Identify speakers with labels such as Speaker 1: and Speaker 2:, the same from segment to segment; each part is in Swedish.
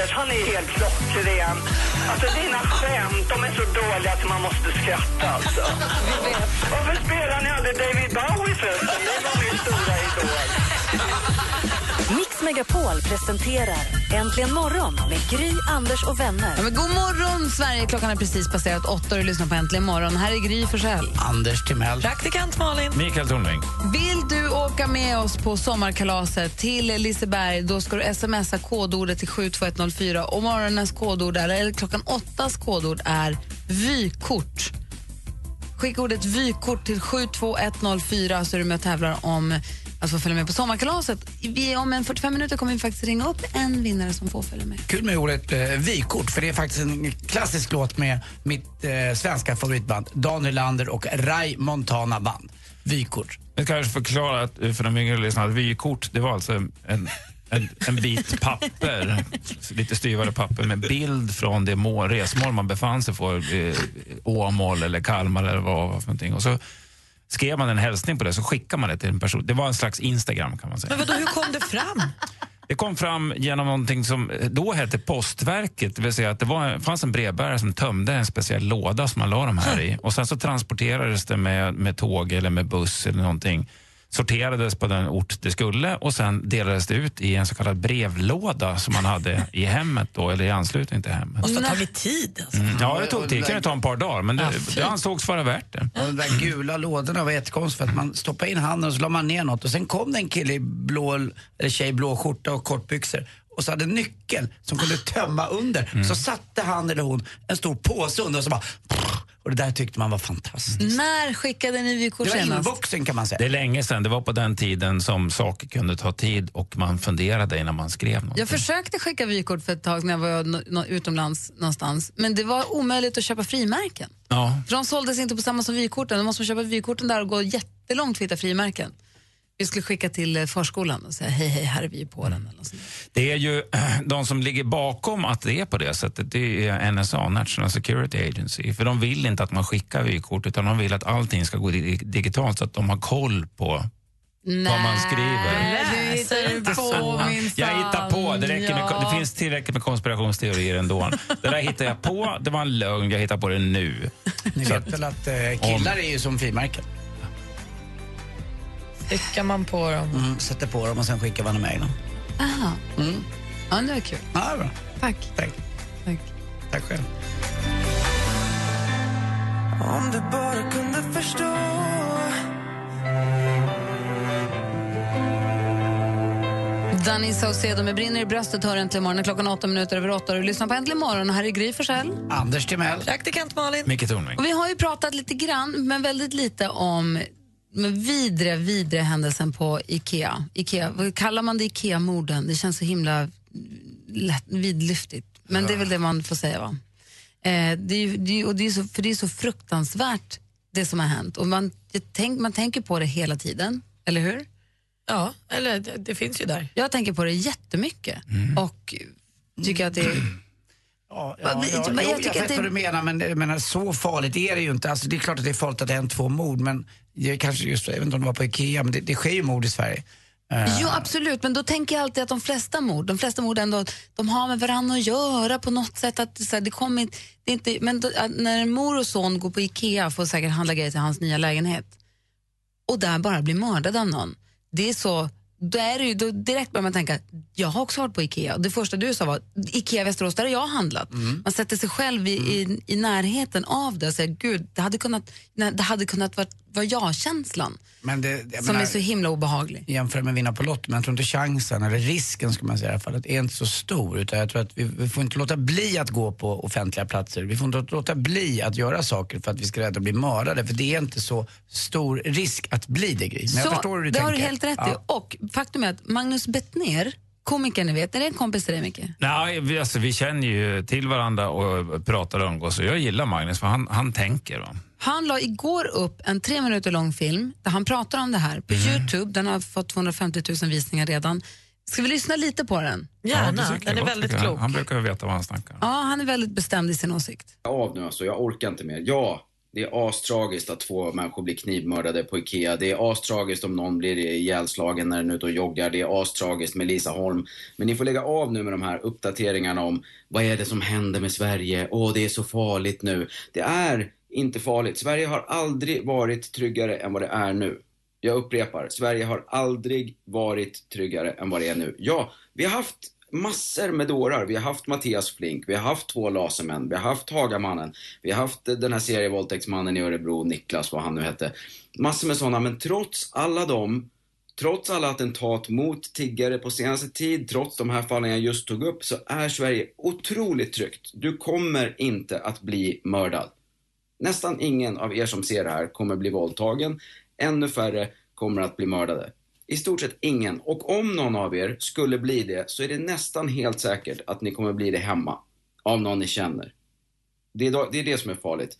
Speaker 1: Anders, han är helt klockren. Alltså dina skämt, de är så dåliga att man måste skratta alltså. Varför spelar ni aldrig David Bowie förresten? Det var min stora idol.
Speaker 2: Mix Megapol presenterar Äntligen morgon med Gry, Anders och vänner.
Speaker 3: Ja, men god morgon, Sverige! Klockan har precis passerat åtta och du lyssnar på Äntligen morgon. Här är Gry Forssell.
Speaker 4: Anders Timell.
Speaker 3: Praktikant Malin.
Speaker 5: Mikael Tornving.
Speaker 3: Vill du åka med oss på sommarkalaset till Liseberg då ska du smsa kodordet till 72104 och morgonens kodord är, eller klockan åttas kodord är vykort. Skicka ordet vykort till 72104 så är du med och tävlar om att få följa med på sommarkalaset. Vi, om en 45 minuter kommer vi faktiskt ringa upp en vinnare som får följa med.
Speaker 4: Kul med ordet eh, vykort, för det är faktiskt en klassisk låt med mitt eh, svenska favoritband Dan Nylander och Ray Montana Band. Vykort.
Speaker 5: Jag kanske förklara att, för de yngre lyssnarna att vykort, det var alltså en, en, en bit papper, lite styvare papper med bild från det mål, resmål man befann sig på, eh, Åmål eller Kalmar eller vad det var för någonting. Och så skrev man en hälsning på det så skickade man det till en person. Det var en slags Instagram kan man säga.
Speaker 3: Men vadå, hur kom det fram?
Speaker 5: Det kom fram genom någonting som då hette Postverket. Det vill säga att det var, fanns en brevbärare som tömde en speciell låda som man la de här i. Och sen så transporterades det med, med tåg eller med buss eller någonting. Sorterades på den ort det skulle och sen delades det ut i en så kallad brevlåda som man hade i hemmet då, eller i anslutning till hemmet.
Speaker 3: måste ha tagit tid. Alltså.
Speaker 5: Mm. Ja, det tog tid. Det kunde ta ett par dagar, men det, det ansågs vara värt det.
Speaker 4: Och de där gula lådorna var jättekonstigt för att man stoppade in handen och så la man ner något och sen kom det en kille i blå, eller tjej i blå skjorta och kortbyxor och så hade en nyckel som kunde tömma under. Så satte han eller hon en stor påse under och så bara och det där tyckte man var fantastiskt.
Speaker 3: När skickade ni vykort
Speaker 4: Det var
Speaker 3: senast?
Speaker 4: inboxen kan man säga.
Speaker 5: Det är länge sedan. Det var på den tiden som saker kunde ta tid och man funderade innan man skrev något.
Speaker 3: Jag försökte skicka vykort för ett tag när jag var utomlands någonstans, men det var omöjligt att köpa frimärken.
Speaker 5: Ja.
Speaker 3: För de såldes inte på samma som vykorten. Då måste man köpa vykorten där och gå jättelångt för att hitta frimärken. Vi skulle skicka till eh, förskolan och säga hej, hej, här är vi i Polen. Eller något sånt.
Speaker 5: Det är ju de som ligger bakom att det är på det sättet. Det är NSA, National Security Agency. För de vill inte att man skickar vykort utan de vill att allting ska gå di- digitalt så att de har koll på vad man skriver.
Speaker 3: Nej, du hittar på minsann.
Speaker 5: Jag hittar på. Det, räcker med, det finns tillräckligt med konspirationsteorier ändå. Det där hittar jag på. Det var en lögn. Jag hittar på det nu.
Speaker 4: Ni vet väl att eh, killar är ju som frimärken.
Speaker 6: Skickar man på dem?
Speaker 4: Mm, sätter på dem och sen skickar man iväg dem.
Speaker 3: Aha.
Speaker 4: Mm.
Speaker 3: Ja, det var kul.
Speaker 4: Ja, bra.
Speaker 3: Tack.
Speaker 4: Tack.
Speaker 3: Tack.
Speaker 4: Tack själv.
Speaker 1: Om du bara kunde förstå
Speaker 3: Danny Saucedo med Brinner i bröstet hör äntligen morgon. Klockan åtta minuter över åtta. Du lyssnar på Äntligen morgon och här är Gry Forssell.
Speaker 4: Anders Timell.
Speaker 6: Praktikant Malin?
Speaker 5: Micke Tornving.
Speaker 3: Och vi har ju pratat lite grann, men väldigt lite om vidre, vidre händelsen på Ikea. Ikea. Kallar man det Ikea-morden? Det känns så himla lätt, vidlyftigt. Men det är väl det man får säga va? Eh, det är det är, och det är så, för det är så fruktansvärt det som har hänt. Och man, tänk, man tänker på det hela tiden, eller hur?
Speaker 6: Ja, eller det, det finns ju där.
Speaker 3: Jag tänker på det jättemycket och tycker att det är...
Speaker 4: Ja, ja, ja,
Speaker 3: jag
Speaker 4: jag
Speaker 3: tycker
Speaker 4: vet
Speaker 3: det-
Speaker 4: vad du menar, men jag menar, så farligt är det ju inte. Alltså, det är klart att det är farligt att det hänt två mord, men är kanske just, jag vet inte om det var på Ikea, men det, det sker ju mord i Sverige. Eh,
Speaker 3: Jo, absolut, men då tänker jag alltid att de flesta mord, de flesta mord ändå, de har med varandra att göra på något sätt. Att, så här, det kommer inte, det är inte, men då, när en mor och son går på Ikea för att säkert handla grejer till hans nya lägenhet och där bara blir mördad av någon, det är så, då är det ju, då direkt börjar man tänka, jag har också varit på Ikea. Det första du sa var, Ikea Västerås, där har jag handlat. Man sätter sig själv i, i, i närheten av det och säger, gud, det hade kunnat, nej, det hade kunnat vara, vara jag-känslan
Speaker 4: men det, jag
Speaker 3: som
Speaker 4: menar,
Speaker 3: är så himla obehaglig.
Speaker 4: jämföra med vinna på Lotto, men jag tror inte chansen, eller risken ska man säga i alla fall, att är inte så stor. Utan jag tror att vi, vi får inte låta bli att gå på offentliga platser. Vi får inte låta bli att göra saker för att vi ska rädda att bli mördade. För det är inte så stor risk att bli det, Gry. Men jag
Speaker 3: Så,
Speaker 4: förstår hur du
Speaker 3: det
Speaker 4: tänker.
Speaker 3: har du helt rätt i.
Speaker 4: Ja.
Speaker 3: Och faktum är att Magnus Bettner komikern ni vet. Är det en kompis till dig, Micke?
Speaker 5: Nej, vi, alltså, vi känner ju till varandra och pratar och umgås. Och jag gillar Magnus för han, han tänker. Va?
Speaker 3: Han la igår upp en tre minuter lång film där han pratar om det här på Youtube. Den har fått 250 000 visningar redan. Ska vi lyssna lite på den?
Speaker 6: Gärna,
Speaker 5: tycker
Speaker 6: den är väldigt klok.
Speaker 5: Han brukar veta vad han snackar om.
Speaker 3: Ja, han är väldigt bestämd i sin åsikt.
Speaker 7: av nu alltså, jag orkar inte mer. Ja, det är astragiskt att två människor blir knivmördade på IKEA. Det är astragiskt om någon blir ihjälslagen när den är ute och joggar. Det är astragiskt med Lisa Holm. Men ni får lägga av nu med de här uppdateringarna om vad är det som händer med Sverige? Åh, det är så farligt nu. Det är inte farligt. Sverige har aldrig varit tryggare än vad det är nu. Jag upprepar, Sverige har aldrig varit tryggare än vad det är nu. Ja, vi har haft massor med dårar. Vi har haft Mattias Flink, vi har haft två lasermän, vi har haft Hagamannen, vi har haft den här serievåldtäktsmannen i Örebro, Niklas, vad han nu hette. Massor med sådana, men trots alla dem, trots alla attentat mot tiggare på senaste tid, trots de här fallen jag just tog upp, så är Sverige otroligt tryggt. Du kommer inte att bli mördad. Nästan ingen av er som ser det här kommer bli våldtagen. Ännu färre kommer att bli mördade. I stort sett ingen. Och om någon av er skulle bli det så är det nästan helt säkert att ni kommer bli det hemma. Av någon ni känner. Det är, det är det som är farligt.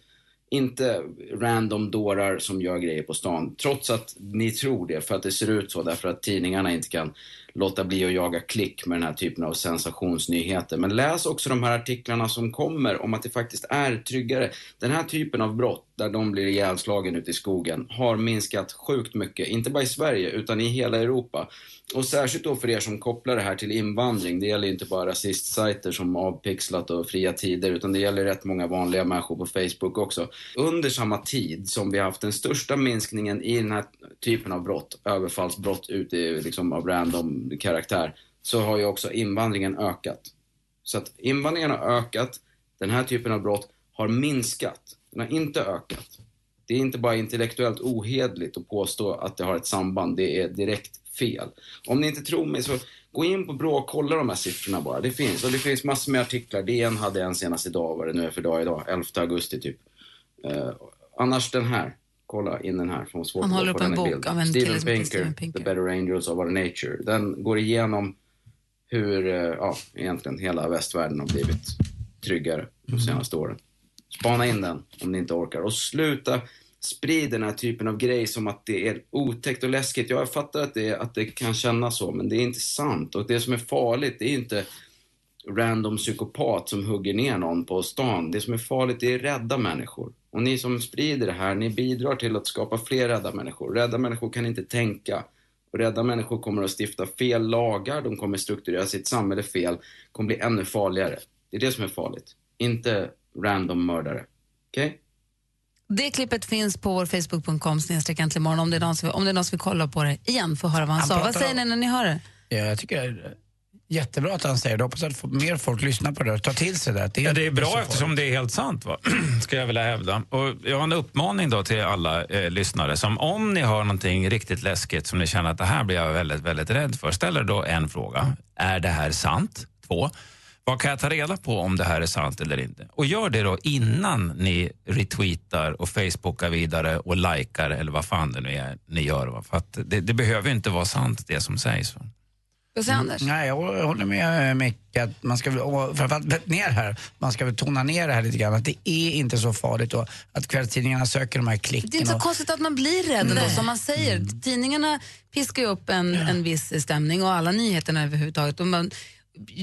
Speaker 7: Inte random dårar som gör grejer på stan. Trots att ni tror det för att det ser ut så därför att tidningarna inte kan låta bli att jaga klick med den här typen av sensationsnyheter. Men läs också de här artiklarna som kommer om att det faktiskt är tryggare. Den här typen av brott, där de blir ihjälslagen ute i skogen, har minskat sjukt mycket. Inte bara i Sverige, utan i hela Europa. Och särskilt då för er som kopplar det här till invandring. Det gäller inte bara rasistsajter som Avpixlat och Fria Tider, utan det gäller rätt många vanliga människor på Facebook också. Under samma tid som vi har haft den största minskningen i den här typen av brott, överfallsbrott ute i, liksom, av random karaktär, så har ju också invandringen ökat. Så att invandringen har ökat, den här typen av brott har minskat. Den har inte ökat. Det är inte bara intellektuellt ohedligt att påstå att det har ett samband, det är direkt fel. Om ni inte tror mig så gå in på Brå och kolla de här siffrorna bara. Det finns, och det finns massor med artiklar. DN hade en senast idag, vad det nu är för dag idag, 11 augusti typ. Eh, annars den här, kolla in den här, för svårt
Speaker 3: Han håller upp en bok av en
Speaker 7: Stephen
Speaker 3: kille
Speaker 7: Pinker,
Speaker 3: Steven Pinker.
Speaker 7: The Better Angels of Our Nature. Den går igenom hur, eh, ja, egentligen hela västvärlden har blivit tryggare de senaste åren. Spana in den om ni inte orkar. Och sluta sprida den här typen av grej som att det är otäckt och läskigt. Jag fattar att det, att det kan kännas så, men det är inte sant. Och det som är farligt, det är inte random psykopat som hugger ner någon på stan. Det som är farligt, det är rädda människor. Och ni som sprider det här, ni bidrar till att skapa fler rädda människor. Rädda människor kan inte tänka. Och rädda människor kommer att stifta fel lagar, de kommer strukturera sitt samhälle fel, kommer bli ännu farligare. Det är det som är farligt. Inte random mördare. Okej?
Speaker 3: Det klippet finns på vår facebook.com snedstreck äntligen morgon om det är någon som, om det är någon som vill kolla på det igen för att höra vad han,
Speaker 4: Han
Speaker 3: sa. Vad säger
Speaker 4: om-
Speaker 3: ni när ni hör det?
Speaker 4: Ja, jag tycker jättebra att han säger det. Hoppas att mer folk lyssnar på det och tar till sig det. Det är,
Speaker 5: Ja, det är bra eftersom det är helt sant, va? ska jag vilja hävda. Och jag har en uppmaning då till alla eh, lyssnare. Som om ni har någonting riktigt läskigt som ni känner att det här blir jag väldigt, väldigt rädd för. Ställ er då en fråga. Är det här sant? Två. Vad kan jag ta reda på om det här är sant eller inte? Och gör det då innan ni retweetar och facebookar vidare och likar eller vad fan det nu är ni gör. Va? För det, det behöver inte vara sant det som sägs. Va?
Speaker 3: Vad säger Anders?
Speaker 4: Nej, jag håller med eh, Micke att man ska, och framförallt ner här, man ska väl tona ner det här lite grann, att det är inte så farligt och att kvällstidningarna söker de här klicken.
Speaker 3: Det är inte så
Speaker 4: och,
Speaker 3: konstigt att man blir rädd ändå, som man säger. Tidningarna piskar ju upp en, en viss stämning och alla nyheterna överhuvudtaget. Och man,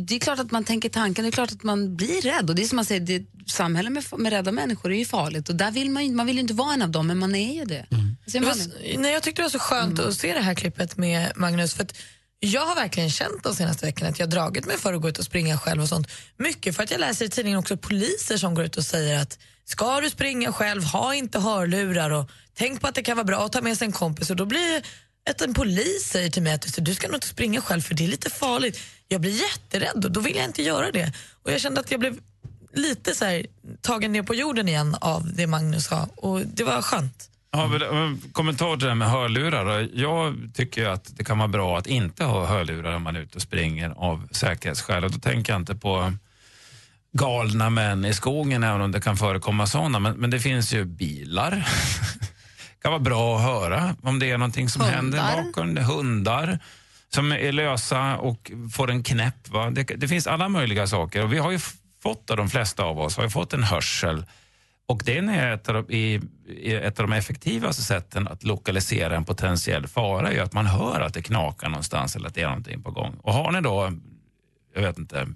Speaker 3: det är klart att man tänker tanken, det är klart att man blir rädd. Och det är som man säger, det, samhälle med, med rädda människor är ju farligt. Och där vill man, man vill ju inte vara en av dem, men man är ju det.
Speaker 6: Var,
Speaker 3: Malin?
Speaker 6: s- nej, jag tyckte det var så skönt att se det här klippet med Magnus. För att jag har verkligen känt de senaste veckorna att jag har dragit mig för att gå ut och springa själv och sånt. Mycket för att jag läser i tidningen också poliser som går ut och säger att ska du springa själv, ha inte hörlurar och tänk på att det kan vara bra att ta med sig en kompis. Och då blir att en polis säger till mig att du ska nog inte springa själv för det är lite farligt. Jag blir jätterädd och då vill jag inte göra det. Och jag kände att jag blev lite så här, tagen ner på jorden igen av det Magnus sa och det var skönt.
Speaker 5: Ja, men, kommentar till det här med hörlurar. Jag tycker att det kan vara bra att inte ha hörlurar om man är ute och springer av säkerhetsskäl. Och då tänker jag inte på galna män i skogen, även om det kan förekomma sådana. Men, men det finns ju bilar. det kan vara bra att höra om det är någonting som
Speaker 3: Hundar.
Speaker 5: händer bakom. Hundar. som är lösa och får en knäpp. Det, det finns alla möjliga saker. Och vi har ju fått, de flesta av oss, har ju fått en hörsel. Och den är ett av, de, i, i ett av de effektivaste sätten att lokalisera en potentiell fara, är ju att man hör att det knakar någonstans eller att det är någonting på gång. Och har ni då, jag vet inte,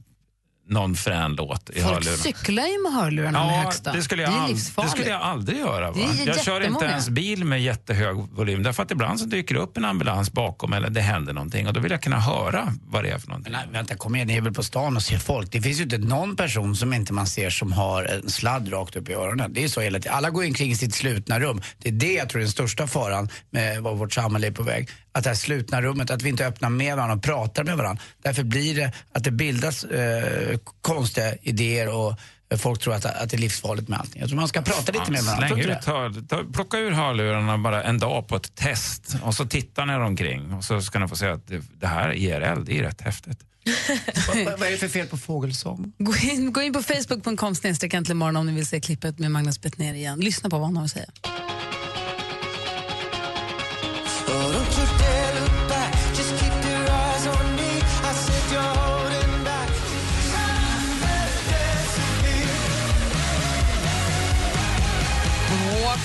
Speaker 5: någon frän låt i
Speaker 3: Folk
Speaker 5: hörlurarna.
Speaker 3: cyklar ju med hörlurarna med
Speaker 5: Ja,
Speaker 3: högsta.
Speaker 5: det skulle, jag
Speaker 3: det är
Speaker 5: ald- det
Speaker 3: livsfarligt.
Speaker 5: skulle jag aldrig göra. Va? Jag kör inte ens bil med jättehög volym. Därför att ibland så dyker det upp en ambulans bakom eller det händer någonting och då vill jag kunna höra vad det är för någonting.
Speaker 4: Nej, vänta, kom igen, ni är väl på stan och ser folk. Det finns ju inte någon person som inte man ser som har en sladd rakt upp i öronen. Det är så hela tiden. Alla går omkring i sitt slutna rum. Det är det jag tror är den största faran med vad vårt samhälle är på väg. Att det här slutna rummet, att vi inte öppnar med varandra och pratar med varandra. Därför blir det att det bildas eh, konstiga idéer och folk tror att, att det är livsfarligt med allting. Jag tror man ska prata lite med varandra.
Speaker 5: Släng ut, hör, ta, plocka ur hörlurarna bara en dag på ett test och så tittar ni omkring och så ska ni få se att det, det här IRL, det är rätt häftigt.
Speaker 4: vad, vad är det för fel på fågelsång?
Speaker 3: Gå in, gå in på facebook.com snedstreck om ni vill se klippet med Magnus Bettner igen. Lyssna på vad han har att säga.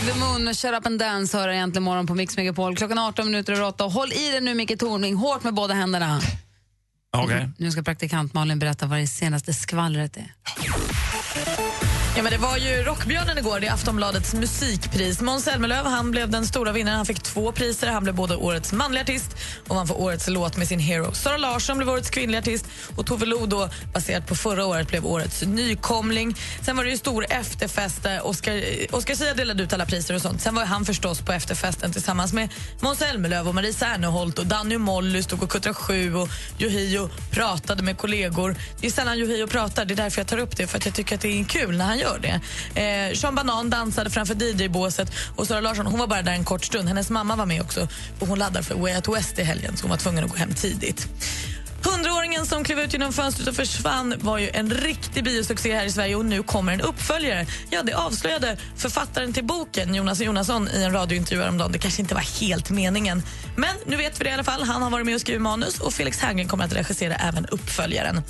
Speaker 3: The moon med Shut up and dance hör egentligen morgon på Mix Megapol. Klockan 18 minuter över 8. Håll i dig nu Micke Tornving, hårt med båda händerna.
Speaker 5: Okej.
Speaker 3: Nu ska praktikant Malin berätta vad det senaste skvallret är.
Speaker 6: Ja, men det var ju Rockbjörnen igår, det är Aftonbladets musikpris. Måns Zelmerlöw han blev den stora vinnaren. Han fick två priser. Han blev både årets manliga artist och han får årets låt med sin Hero. Sara Larsson blev årets kvinnliga artist och Tove Lo, då, baserat på förra året, blev årets nykomling. Sen var det ju stor efterfest där Oscar, Oscar Sia delade ut alla priser och sånt. Sen var han förstås på efterfesten tillsammans med Måns Zelmerlöw och Marie Serneholt och Danny och Molly stod och Kuttra Sju och Yohio pratade med kollegor. Det är sällan Yohio pratar, det är därför jag tar upp det för att jag tycker att det är kul när han gör det. Eh, Sean Banan dansade framför DJ-båset och Sara Larsson hon var bara där en kort stund. Hennes mamma var med också och hon laddar för Way Out West i helgen så hon var tvungen att gå hem tidigt. Hundraåringen som klev ut genom fönstret och försvann var ju en riktig biosuccé här i Sverige och nu kommer en uppföljare. Ja, det avslöjade författaren till boken, Jonas Jonasson, i en radiointervju häromdagen. Det kanske inte var helt meningen. Men nu vet vi det i alla fall. Han har varit med och skrivit manus och Felix Herngren kommer att regissera även uppföljaren.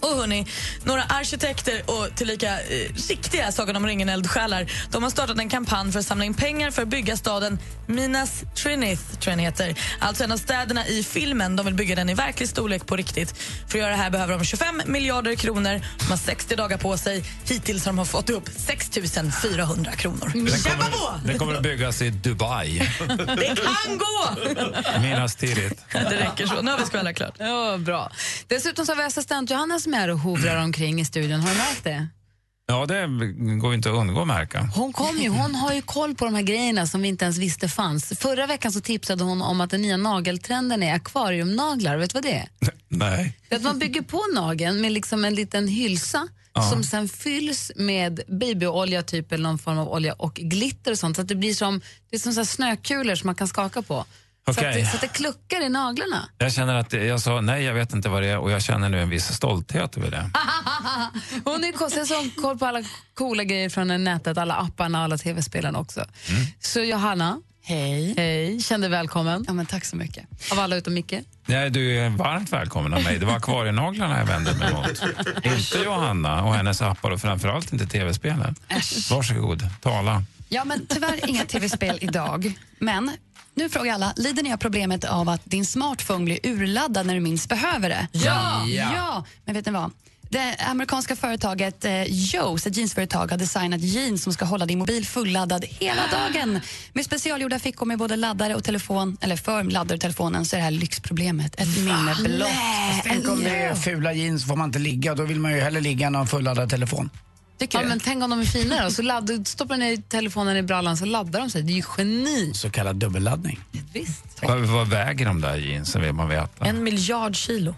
Speaker 6: Och hörni, några arkitekter och tillika eh, riktiga Sagan om ringen-eldsjälar de har startat en kampanj för att samla in pengar för att bygga staden Minas Trinith, tror jag heter. Alltså en av städerna i filmen. De vill bygga den i verklig storlek på riktigt. För att göra det här behöver de 25 miljarder kronor. De har 60 dagar på sig. Hittills har de fått upp 6 400 kronor. Kämpa på!
Speaker 5: Den kommer att byggas i Dubai.
Speaker 6: Det kan gå!
Speaker 5: Minas Tirith.
Speaker 6: Det räcker så. Nu har vi skvallrat klart.
Speaker 3: Ja, bra. Dessutom så har vi assistent Johanna som är och hovrar omkring i studion. Har du märkt det?
Speaker 5: Ja, det går inte att undgå att märka.
Speaker 3: Hon, kom ju, hon har ju koll på de här grejerna som vi inte ens visste fanns. Förra veckan så tipsade hon om att den nya nageltrenden är akvariumnaglar. Vet du vad det är?
Speaker 5: Nej.
Speaker 3: Det är att man bygger på nageln med liksom en liten hylsa
Speaker 5: Ja.
Speaker 3: som sen fylls med babyolja typ eller någon form av olja och glitter och sånt. Så att det blir som, det är som så här snökulor som man kan skaka på. Så, att det, så att det kluckar i naglarna.
Speaker 5: Jag känner att jag sa nej, jag vet inte vad det är och jag känner nu en viss stolthet över det.
Speaker 3: Hon är konstig, hon har koll på alla coola grejer från nätet, alla apparna och alla tv-spelarna också. Så Johanna,
Speaker 8: Hej.
Speaker 3: hej, känn dig välkommen.
Speaker 8: Ja, men tack så mycket.
Speaker 3: Av alla utom Micke.
Speaker 5: Nej, du är varmt välkommen av mig. Det var akvarienaglarna jag vände mig mot. inte Johanna och hennes appar och framförallt inte tv-spelen. Varsågod, tala.
Speaker 8: Ja, men tyvärr inga tv-spel idag. Men nu frågar alla, lider ni av problemet av att din smartphone blir urladdad när du minst behöver det?
Speaker 3: Ja!
Speaker 8: Ja, men vet ni vad? Det amerikanska företaget eh, Joe's, ett jeansföretag, har designat jeans som ska hålla din mobil fulladdad hela dagen. Med specialgjorda fickor med både laddare och telefon, eller för laddare och telefonen, så är det här lyxproblemet ett minne blott.
Speaker 4: Fast Tänk om det är fula jeans får man inte ligga. Då vill man ju hellre ligga än ha en fulladdad telefon.
Speaker 8: Tycker
Speaker 3: Ja, men tänk om de är finare då? Så ladd, stoppar ner telefonen i brallan så laddar de sig. Det är ju geni.
Speaker 4: Så kallad dubbelladdning.
Speaker 3: Visst.
Speaker 5: Vad, vad väger de där jeansen vill man veta.
Speaker 6: En miljard kilo.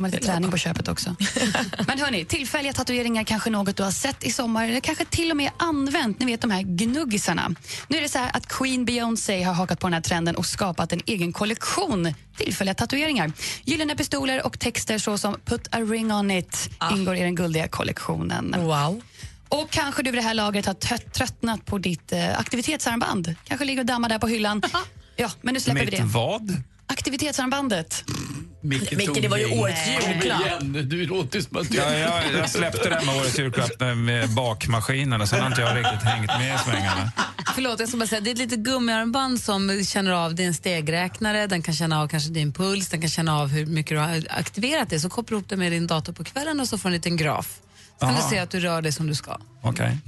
Speaker 8: Får man lite träning på köpet också. Men hörni, tillfälliga tatueringar kanske något du har sett i sommar eller kanske till och med använt. Ni vet de här gnuggisarna. Nu är det så här att Queen Beyoncé har hakat på den här trenden och skapat en egen kollektion tillfälliga tatueringar. Gyllene pistoler och texter såsom “Put a ring on it” ingår i den guldiga kollektionen.
Speaker 6: Wow.
Speaker 8: Och kanske du vid det här laget har trött- tröttnat på ditt eh, aktivitetsarmband. Kanske ligger och dammar där på hyllan. Ja, men nu släpper vi
Speaker 5: Mitt
Speaker 8: det.
Speaker 5: vad?
Speaker 8: Aktivitetsarmbandet.
Speaker 4: Micke,
Speaker 6: Micke, det var ju årets julklapp.
Speaker 4: Igen. Du låter ju som att du...
Speaker 5: Ja, jag, jag släppte det här med årets julklapp med bakmaskinen och sen har inte jag riktigt hängt med i svängarna.
Speaker 3: Förlåt, jag ska bara säga, det är ett litet gummiarmband som känner av din stegräknare, den kan känna av kanske din puls, den kan känna av hur mycket du har aktiverat det. Så kopplar du ihop det med din dator på kvällen och så får du en liten graf. Så kan
Speaker 5: Aha.
Speaker 3: du se att du rör dig som du ska.
Speaker 5: Okej.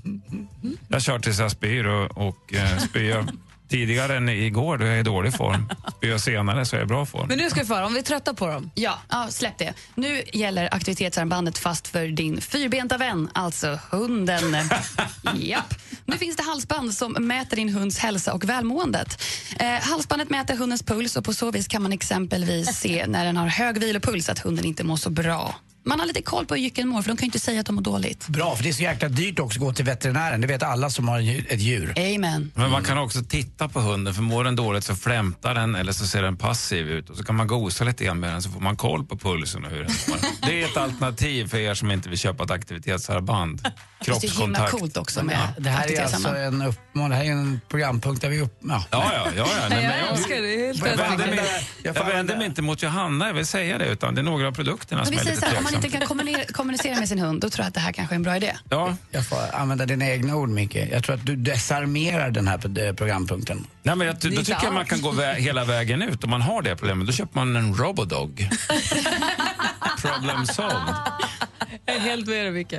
Speaker 5: Jag kör tills jag spyr och, och eh, spyr tidigare än igår då är jag i dålig form. Spyr jag senare så är jag i bra form.
Speaker 3: Men nu ska vi få höra, om vi är trötta på dem.
Speaker 8: Ja, ja, släpp det. Nu gäller aktivitetsarmbandet fast för din fyrbenta vän, alltså hunden. Japp. Nu finns det halsband som mäter din hunds hälsa och välmåendet. Eh, halsbandet mäter hundens puls och på så vis kan man exempelvis se när den har hög vilopuls att hunden inte mår så bra. Man har lite koll på hur jycken mår för de kan ju inte säga att de mår dåligt.
Speaker 4: Bra, för det är så jäkla dyrt också att gå till veterinären. Det vet alla som har ett djur.
Speaker 8: Amen.
Speaker 5: Men man kan också titta på hunden, för mår den dåligt så flämtar den eller så ser den passiv ut. Och så kan man gosa lite grann med den så får man koll på pulsen och hur den mår. Det är ett alternativ för er som inte vill köpa ett aktivitetsarmband.
Speaker 8: Fast Det är
Speaker 5: Kroppskontakt.
Speaker 8: coolt också med
Speaker 4: Det här är alltså en uppmaning, det här är en programpunkt där vi upp... Ja,
Speaker 5: Ja, ja, ja. ja. Nej, men
Speaker 3: jag älskar det, helt
Speaker 5: jag, vänder mig,
Speaker 4: Jag
Speaker 5: vänder mig inte mot Johanna, jag vill säga det, utan det är några av produkterna som är lite
Speaker 8: man inte
Speaker 5: tveksamma.
Speaker 8: kan kommunicera, med sin hund, då tror jag att det här kanske är en bra idé.
Speaker 5: Ja,
Speaker 4: Jag får använda dina egna ord, Micke. Jag tror att du desarmerar den här eh, programpunkten.
Speaker 5: Nej, men jag, då
Speaker 3: inte
Speaker 5: tycker jag man kan gå vä- hela vägen ut. Om man har det problemet, då köper man en Robodog. Problem solved.
Speaker 3: Jag är helt med dig, Micke.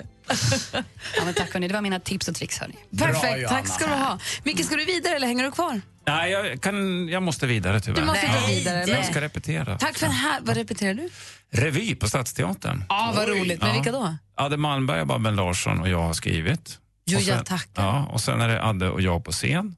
Speaker 8: Ja, men tack hörni, det var mina tips och tricks hörni.
Speaker 3: Perfekt,
Speaker 4: Johanna.
Speaker 3: tack ska du ha. Micke, ska du vidare eller hänger du kvar?
Speaker 5: Nej, jag, kan, jag måste vidare tyvärr.
Speaker 3: Du måste gå vidare.
Speaker 5: Jag
Speaker 3: Men,
Speaker 5: ska repetera.
Speaker 3: tack för här. Vad repeterar du?
Speaker 5: Revy på Stadsteatern.
Speaker 3: Ja, vad roligt. Men
Speaker 5: Ja.
Speaker 3: vilka då?
Speaker 5: Adde Malmberg och Babben Larsson och jag har skrivit.
Speaker 3: Jo,
Speaker 5: Och sen-
Speaker 3: jag tackar.
Speaker 5: Ja, och sen är det Adde och jag på scen.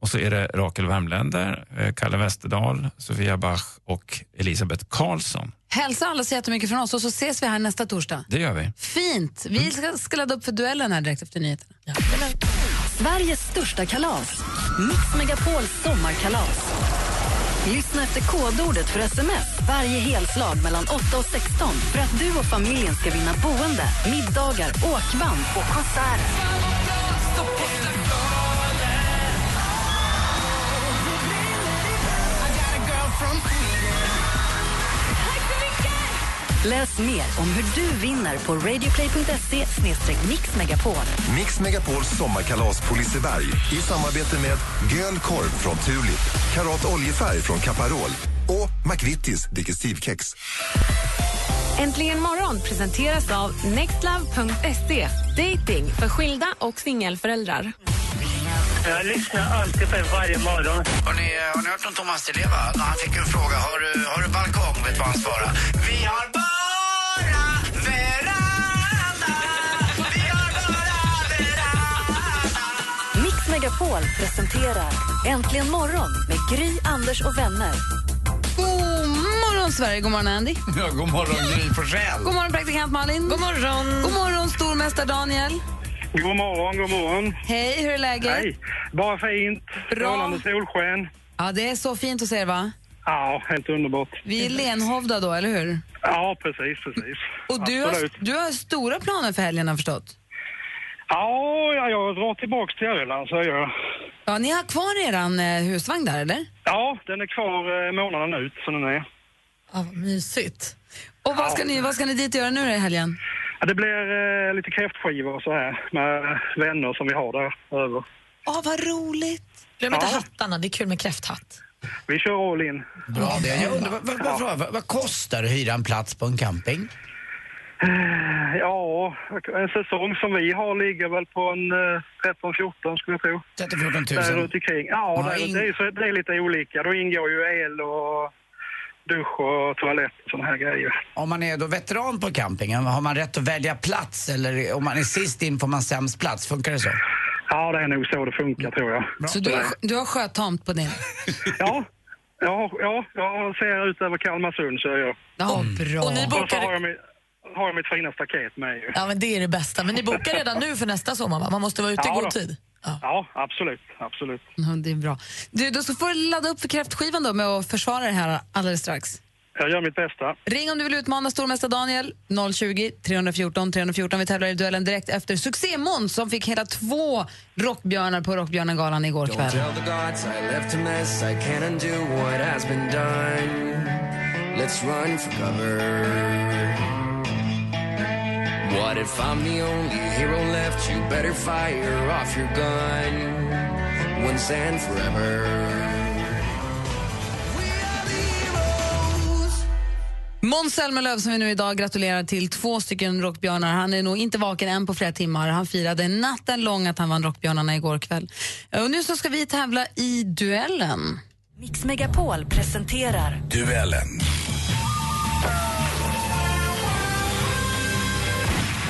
Speaker 5: Och så är det Rakel Wärmländer, eh, Kalle Westerdahl, Sofia Bach och Elisabeth Karlsson.
Speaker 3: Hälsa alla så jättemycket från oss och så ses vi här nästa torsdag.
Speaker 5: Det gör vi.
Speaker 3: Fint. Vi ska, ska ladda upp för duellen här direkt efter nyheterna.
Speaker 2: Sveriges största kalas. Mix Megapols sommarkalas. Lyssna efter kodordet för sms varje helslag mellan 8 och 16 för att du och familjen ska vinna boende, middagar, åkband och konserter. Läs mer om hur du vinner på radioplay.se mixmegapol.
Speaker 9: Mix Megapols sommarkalas på Liseberg i samarbete med Göl korv från Tulip, Karat oljefärg från Caparol och McVittys Digestivkex.
Speaker 10: Äntligen morgon presenteras av nextlove.se. Dating för skilda och singelföräldrar.
Speaker 1: Jag lyssnar alltid på er varje morgon.
Speaker 4: Har ni, har ni hört om Thomas Di Leva? När han fick en fråga, har du, har du balkong? Vet du vad han svarade? Vi har bara
Speaker 2: Megapol presenterar Äntligen morgon med Gry, Anders och vänner.
Speaker 3: God morgon, Sverige. God morgon, Andy.
Speaker 4: Ja, god morgon, Gry Forssell.
Speaker 3: God morgon, praktikant Malin. God morgon. God morgon, stormästare Daniel.
Speaker 1: God morgon, god morgon.
Speaker 3: Hej, hur är läget?
Speaker 1: Hej. Bara fint. Strålande solsken.
Speaker 3: Ja, det är så fint att se er, va?
Speaker 1: Ja, helt underbart.
Speaker 3: Vi är Lenhovda då, eller hur?
Speaker 1: Ja, precis, precis.
Speaker 3: Och du har, du har stora planer för helgen, har jag förstått.
Speaker 1: Ja, ja, jag drar tillbaks till Öland, så jag gör.
Speaker 3: Ja, ni har kvar er eh, husvagn där, eller?
Speaker 1: Ja, den är kvar eh, månaden ut, så den är.
Speaker 6: Ja, vad mysigt.
Speaker 3: Och vad ska, ni, vad ska ni dit göra nu då i helgen?
Speaker 1: Ja, det blir eh, lite kräftskivor och så här med vänner som vi har där över.
Speaker 3: Åh, vad roligt!
Speaker 6: Glöm inte
Speaker 1: Ja.
Speaker 6: hattarna, det är kul med kräfthatt.
Speaker 1: Vi kör all in.
Speaker 4: Bra det. Jag undrar, vad, vad, vad, vad, vad, vad kostar det att hyra en plats på en camping?
Speaker 1: Ja, en säsong som vi har ligger väl på en eh, 13-14 skulle jag tro.
Speaker 4: 13 14
Speaker 1: Där
Speaker 4: 000.
Speaker 1: runt omkring. Ja,
Speaker 4: Ja,
Speaker 1: det,
Speaker 4: in-
Speaker 1: det, är, så det är lite olika. Då ingår ju el och dusch och toalett och såna här grejer.
Speaker 4: Om man är då veteran på campingen, har man rätt att välja plats? Eller om man är sist in får man sämst plats? Funkar det så?
Speaker 1: Ja, det är nog så det funkar tror jag.
Speaker 3: Så du har, du har sjötomt på din?
Speaker 1: Ja, ja, ja, jag ser ut över Kalmarsund så jag.
Speaker 3: Ja, bra.
Speaker 6: Och ni
Speaker 1: Och
Speaker 6: bokar...
Speaker 1: har jag, mitt, fina staket med ju.
Speaker 6: Ja, men det är det bästa. Men ni bokar redan nu för nästa sommar, va? Man måste vara ute i
Speaker 1: Ja,
Speaker 6: god
Speaker 1: då.
Speaker 6: tid. Ja.
Speaker 1: Ja, absolut, absolut.
Speaker 3: Ja, det är bra. Du, då får du ladda upp för kräftskivan då med att försvara det här alldeles strax.
Speaker 11: Jag gör mitt bästa.
Speaker 3: Ring om du vill utmana stormästare Daniel. 020 314 314. Vi tävlar i duellen direkt efter succé Måns som fick hela två rockbjörnar på Rockbjörnagalan igår kväll.
Speaker 12: I. I. Let's run for cover. What if I'm the only hero left? You better fire off your gun once and forever.
Speaker 3: Måns Zelmerlöw som vi nu idag gratulerar till två stycken rockbjörnar. Han är nog inte vaken än på flera timmar. Han firade natten lång att han vann rockbjörnarna igår kväll. Och nu så ska vi tävla i duellen.
Speaker 2: Mix Megapol presenterar
Speaker 9: Duellen.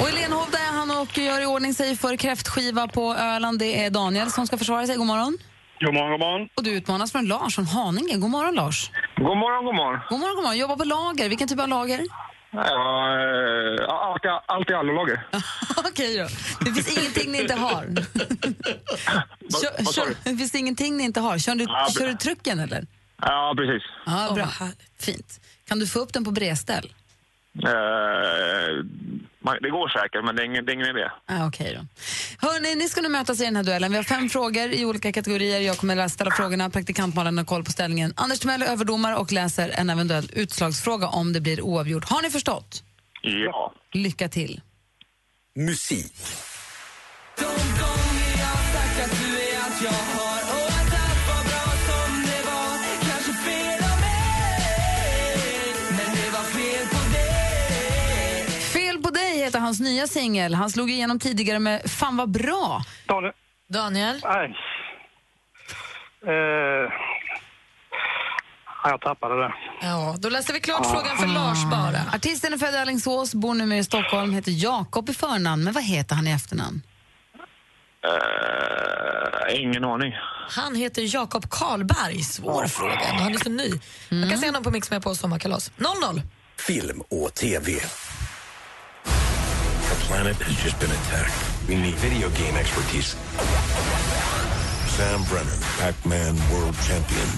Speaker 3: Och i Lenhovda är han och gör i ordning sig för kräftskiva på Öland. Det är Daniel som ska försvara sig. God morgon.
Speaker 11: God morgon, god morgon.
Speaker 3: Och du utmanas från Lars från Haninge. God morgon Lars.
Speaker 11: God morgon, god morgon.
Speaker 3: God morgon, god morgon. Jobbar på lager. Vilken typ av lager?
Speaker 11: Ja, eh, allt, i- allt i allolager.
Speaker 3: Okej då. Det finns ingenting ni inte har. Kör, kör, det finns ingenting ni inte har. Kör du,
Speaker 11: Ja,
Speaker 3: kör du trucken eller?
Speaker 11: Ja, precis.
Speaker 3: Ja, bra. Fint. Kan du få upp den på bredställ?
Speaker 11: Man- det går säkert, men det är ingen, det är ingen idé.
Speaker 3: Ah, Okej då. Hörrni, ni ska nu mötas i den här duellen. Vi har fem frågor i olika kategorier. Jag kommer att ställa frågorna. Praktikantmalen har koll på ställningen. Anders Timell är överdomare och läser en eventuell utslagsfråga om det blir oavgjort. Har ni förstått?
Speaker 11: Ja.
Speaker 3: Lycka till.
Speaker 9: Musik.
Speaker 3: Fel hans nya singel. Han slog igenom tidigare med Fan vad bra.
Speaker 11: Daniel.
Speaker 6: Daniel?
Speaker 11: Nej. Eh, ja, jag tappade det.
Speaker 6: Ja, då läser vi klart frågan för Lars bara.
Speaker 3: Artisten är född i Alingsås, bor numera i Stockholm, heter Jakob i förnamn. Men vad heter han i efternamn?
Speaker 11: Eh, ingen aning.
Speaker 6: Han heter Jakob Karlberg. Svår fråga. ändå. Han är så ny. Jag kan se honom på Mix med på sommarkalas. 0-0.
Speaker 9: Film och TV. Planet has just been attacked. We need video game expertise. Sam Brennan, Pac-Man World Champion.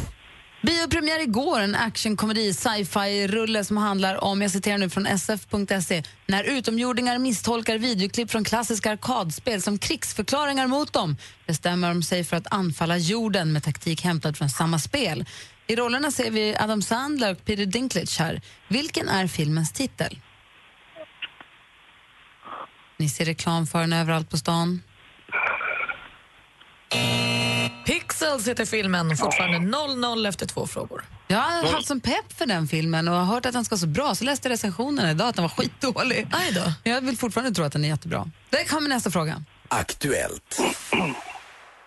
Speaker 3: Biopremiär igår, en actionkomedi sci-fi-rulle som handlar om, jag citerar nu från sf.se, när utomjordingar misstolkar videoklipp från klassiska arkadspel som krigsförklaringar mot dem bestämmer de sig för att anfalla jorden med taktik hämtad från samma spel. I rollerna ser vi Adam Sandler och Peter Dinklage här. Vilken är filmens titel? Ni ser reklam för den överallt på stan.
Speaker 6: Pixels heter filmen. Fortfarande 0-0 efter två frågor.
Speaker 3: Jag har haft som pepp för den filmen och har hört att den ska vara så bra. Så läste jag recensionen idag att den var skitdålig.
Speaker 6: Aj då.
Speaker 3: Jag vill fortfarande tro att den är jättebra. Där kommer nästa fråga.
Speaker 9: Aktuellt.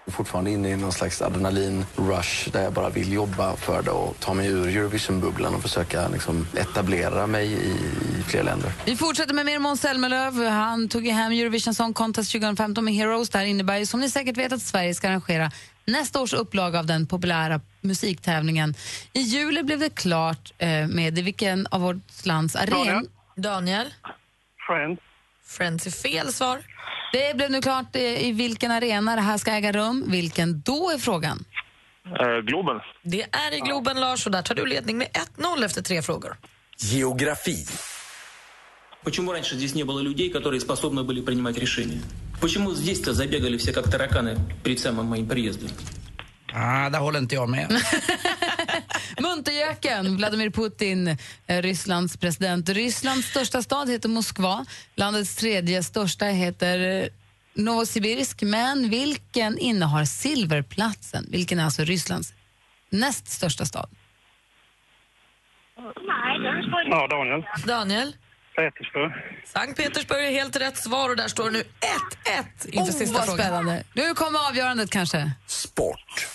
Speaker 13: Fortfarande inne i någon slags adrenalin-rush där jag bara vill jobba för det och ta mig ur Eurovision-bubblan och försöka liksom, etablera mig i, i fler länder.
Speaker 3: Vi fortsätter med mer Måns Zelmerlöw. Han tog ju hem Eurovision Song Contest 2015 med Heroes. Det här innebär ju, som ni säkert vet att Sverige ska arrangera nästa års upplaga av den populära musiktävlingen. I juli blev det klart eh, med vilken av vårt lands arenor...
Speaker 6: Daniel? Daniel?
Speaker 11: Friends.
Speaker 6: Friends är fel svar.
Speaker 3: Det blev nu klart eh, i vilken arena det här ska äga rum. Vilken då är frågan?
Speaker 11: Eh, Globen.
Speaker 6: Det är i Globen, Lars, och där tar du ledning med 1-0 efter tre frågor.
Speaker 9: Geografi.
Speaker 14: Почему раньше здесь не было людей, которые способны были принимать решения? Почему здесь-то забегали все как тараканы перед самым моим приездом?
Speaker 4: Ah, där håller inte jag med.
Speaker 3: Muntergöken, Vladimir Putin, eh, Rysslands president. Rysslands största stad heter Moskva. Landets tredje största heter eh, Novosibirsk. Men vilken innehar silverplatsen? Vilken är alltså Rysslands näst största stad?
Speaker 11: Ja, Daniel.
Speaker 6: Daniel?
Speaker 11: Petersburg.
Speaker 6: Sankt Petersburg är helt rätt svar och där står det nu 1-1 inför
Speaker 3: Oh,
Speaker 6: sista
Speaker 3: vad
Speaker 6: frågan.
Speaker 3: spännande. Nu kommer avgörandet kanske.
Speaker 9: Sport.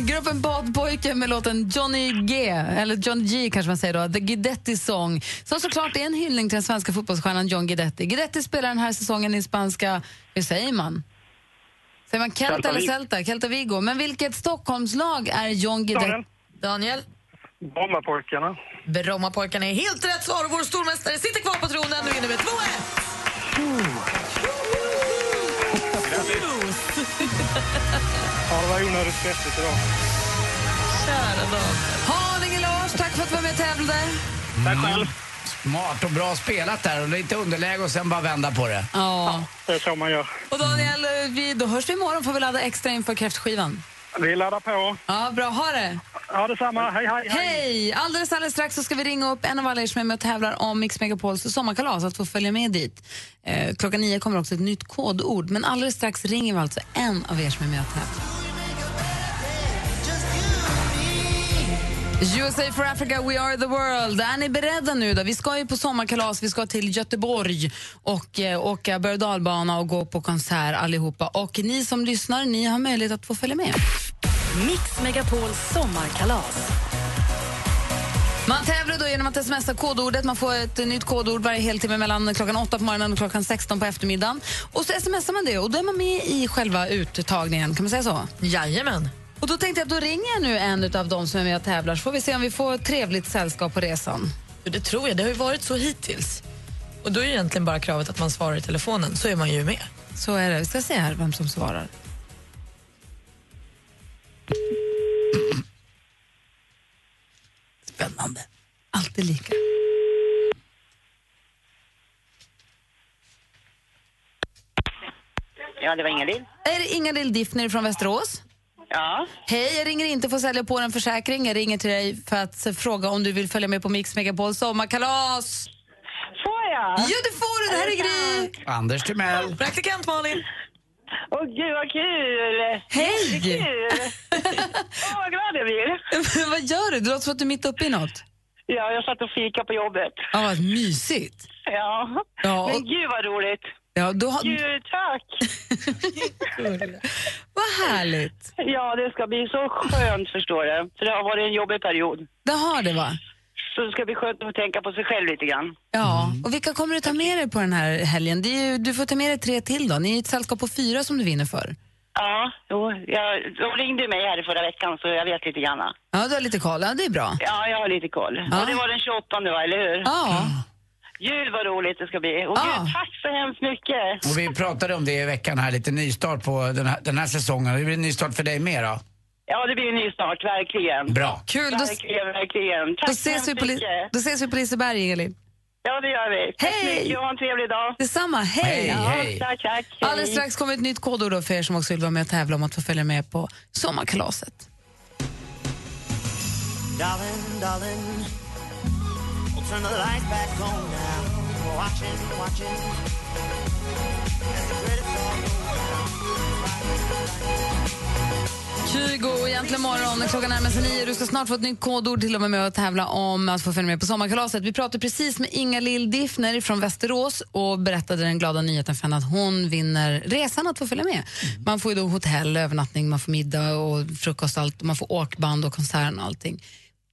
Speaker 3: Gruppen Badpojke med låten Johnny G, eller John G kanske man säger då, The Guidetti Song, som såklart är en hyllning till den svenska fotbollsstjärnan John Guidetti. Guidetti spelar den här säsongen i spanska, hur säger man? Säger man Celta
Speaker 11: Celta
Speaker 3: eller. Celta? Celta Vigo. Men vilket Stockholmslag är John Guidetti?
Speaker 11: Daniel.
Speaker 6: Daniel?
Speaker 15: Brommapojkarna.
Speaker 6: Brommapojkarna är helt rätt svar och vår stormästare sitter kvar på tronen. Nu vinner vi 2-1!
Speaker 15: Det var onödigt stressigt idag.
Speaker 6: Kära Dan.
Speaker 3: Haninge Lars, tack för att du var med och tävlade.
Speaker 15: Tack själv.
Speaker 4: Smart och bra spelat där och lite underläge och sen bara vända på det.
Speaker 3: Ja.
Speaker 15: Det är så man gör.
Speaker 3: Och Daniel, vi, då hörs vi imorgon får vi ladda extra inför kräftskivan.
Speaker 15: Vi laddar på.
Speaker 3: Ja, bra. Ha det!
Speaker 15: Ja, detsamma. Hej, hej, hej.
Speaker 3: Hej! Alldeles, alldeles strax så ska vi ringa upp en av alla er som är med och tävlar om Mix Megapols sommarkalas, att få följa med dit. Eh, klockan nio kommer också ett nytt kodord, men alldeles strax ringer vi alltså en av er som är med och tävlar. USA for Africa, We are the world. Är ni beredda nu? då? Vi ska ju på sommarkalas, vi ska till Göteborg och eh, åka berg och och gå på konsert allihopa. Och ni som lyssnar, ni har möjlighet att få följa med.
Speaker 2: Mix Megapols sommarkalas.
Speaker 3: Man tävlar då genom att smsa kodordet. Man får ett nytt kodord varje heltimme mellan klockan 8 på morgonen och klockan 16 på eftermiddagen. Och så smsar man det och då är man med i själva uttagningen. Kan man säga så?
Speaker 6: Jajamän.
Speaker 3: Och då tänkte jag att då ringer jag nu en av dem som är med och tävlar så får vi se om vi får trevligt sällskap på resan.
Speaker 6: Det tror jag. Det har ju varit så hittills. Och då är egentligen bara kravet att man svarar i telefonen, så är man ju med.
Speaker 3: Så är det. Vi ska se här vem som svarar.
Speaker 4: Spännande.
Speaker 3: Alltid lika.
Speaker 16: Ja, det var Ingalill.
Speaker 3: Är det Ingalill Diffner från Västerås?
Speaker 16: Ja.
Speaker 3: Hej, jag ringer inte för att sälja på en försäkring. Jag ringer till dig för att fråga om du vill följa med på Mix Megapols sommarkalas.
Speaker 16: Får jag?
Speaker 3: Ja, det får du. Det här är Gry.
Speaker 4: Anders Timell.
Speaker 6: Praktikant Malin.
Speaker 16: Åh gud vad kul!
Speaker 3: Hej!
Speaker 16: Jättekul! Åh vad glad jag blir.
Speaker 3: Vad gör du? Det låter som att du är mitt uppe i något.
Speaker 16: Ja, jag satt och fika på jobbet.
Speaker 3: Ja, vad mysigt.
Speaker 16: Ja.
Speaker 3: Ja, och-
Speaker 16: Men gud vad roligt.
Speaker 3: Ja, då har...
Speaker 16: Gud, tack!
Speaker 3: Vad härligt.
Speaker 16: Ja, det ska bli så skönt förstår du. För det har varit en jobbig period.
Speaker 3: Det har det, va?
Speaker 16: Så det ska bli skönt att tänka på sig själv lite grann.
Speaker 3: Ja, och vilka kommer du ta med dig på den här helgen? Ju, du får ta med dig tre till då. Ni är ett sällskap på fyra som du vinner för.
Speaker 16: Ja, jo, jag, de ringde mig här i förra veckan så jag vet lite grann.
Speaker 3: Ja, du har lite koll. Ja, det är bra.
Speaker 16: Ja, jag har lite koll.
Speaker 3: Ja.
Speaker 16: Och det var den 28 va, eller hur?
Speaker 3: Ja.
Speaker 16: Gud vad roligt det ska bli. Och
Speaker 3: Ja.
Speaker 16: gud, tack så hemskt mycket.
Speaker 4: Och vi pratade om det i veckan här, lite nystart på den här, den här säsongen. Det blir en nystart för dig med då?
Speaker 16: Ja, det blir en ny start, verkligen.
Speaker 4: Bra.
Speaker 3: Kul. Då,
Speaker 16: Verkligen, verkligen. Tack
Speaker 3: då,
Speaker 16: så
Speaker 3: ses
Speaker 16: hemskt
Speaker 3: vi på, då ses vi på Liseberg, Elin.
Speaker 16: Ja, det gör vi. Tack så
Speaker 3: Hej!
Speaker 16: mycket och ha en trevlig dag.
Speaker 3: Detsamma. Hej!
Speaker 16: Ja, Tack, tack. Hej.
Speaker 3: Alldeles strax kommer ett nytt kodord för er som också vill vara med och tävla om att få följa med på sommarkalaset.
Speaker 17: Darling, darling, turn the lights back on now. Watching, watching. As the credits all go
Speaker 3: Kygo, egentligen morgon. Klockan närmar sig nio. Du ska snart få ett nytt kodord till och med, med att tävla om att få följa med på sommarkalaset. Vi pratade precis med Inga Lill Diffner från Västerås och berättade den glada nyheten för henne att hon vinner resan att få följa med. Man får ju då hotell, övernattning, man får middag och frukost, och allt, man får åkband och konsert och allting.